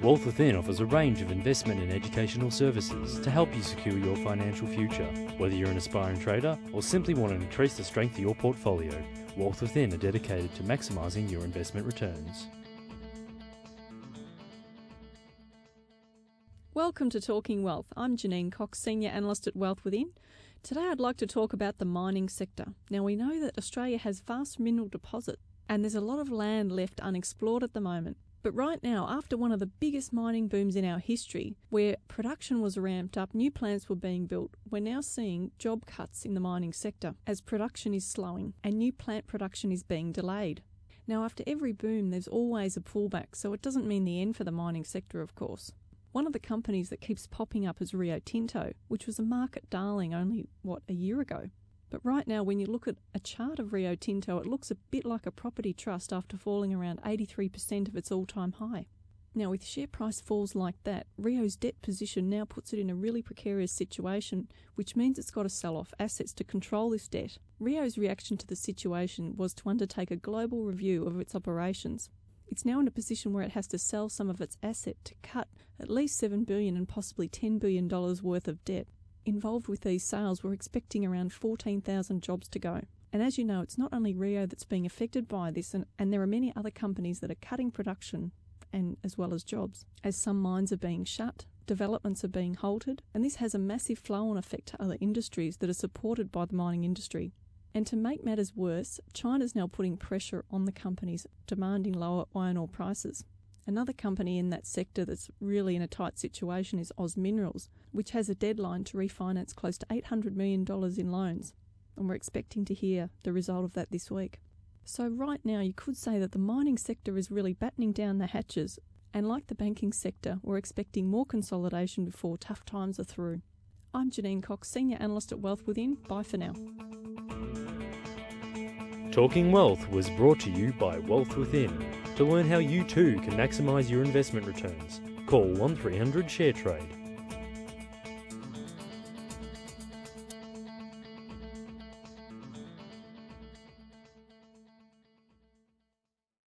Wealth Within offers a range of investment and educational services to help you secure your financial future. Whether you're an aspiring trader or simply want to increase the strength of your portfolio, Wealth Within are dedicated to maximising your investment returns. Welcome to Talking Wealth. I'm Janine Cox, Senior Analyst at Wealth Within. Today I'd like to talk about the mining sector. Now we know that Australia has vast mineral deposits and there's a lot of land left unexplored at the moment. But right now, after one of the biggest mining booms in our history, where production was ramped up, new plants were being built, we're now seeing job cuts in the mining sector as production is slowing and new plant production is being delayed. Now, after every boom, there's always a pullback, so it doesn't mean the end for the mining sector, of course. One of the companies that keeps popping up is Rio Tinto, which was a market darling only, what, a year ago. But right now, when you look at a chart of Rio Tinto, it looks a bit like a property trust after falling around 83% of its all time high. Now, with share price falls like that, Rio's debt position now puts it in a really precarious situation, which means it's got to sell off assets to control this debt. Rio's reaction to the situation was to undertake a global review of its operations. It's now in a position where it has to sell some of its asset to cut at least 7 billion and possibly 10 billion dollars worth of debt involved with these sales were expecting around 14,000 jobs to go. And as you know, it's not only Rio that's being affected by this, and, and there are many other companies that are cutting production and as well as jobs, as some mines are being shut, developments are being halted, and this has a massive flow on effect to other industries that are supported by the mining industry. And to make matters worse, China's now putting pressure on the companies demanding lower iron ore prices. Another company in that sector that's really in a tight situation is Oz Minerals, which has a deadline to refinance close to $800 million in loans. And we're expecting to hear the result of that this week. So, right now, you could say that the mining sector is really battening down the hatches. And like the banking sector, we're expecting more consolidation before tough times are through. I'm Janine Cox, Senior Analyst at Wealth Within. Bye for now. Talking Wealth was brought to you by Wealth Within. To learn how you too can maximise your investment returns, call 1300 ShareTrade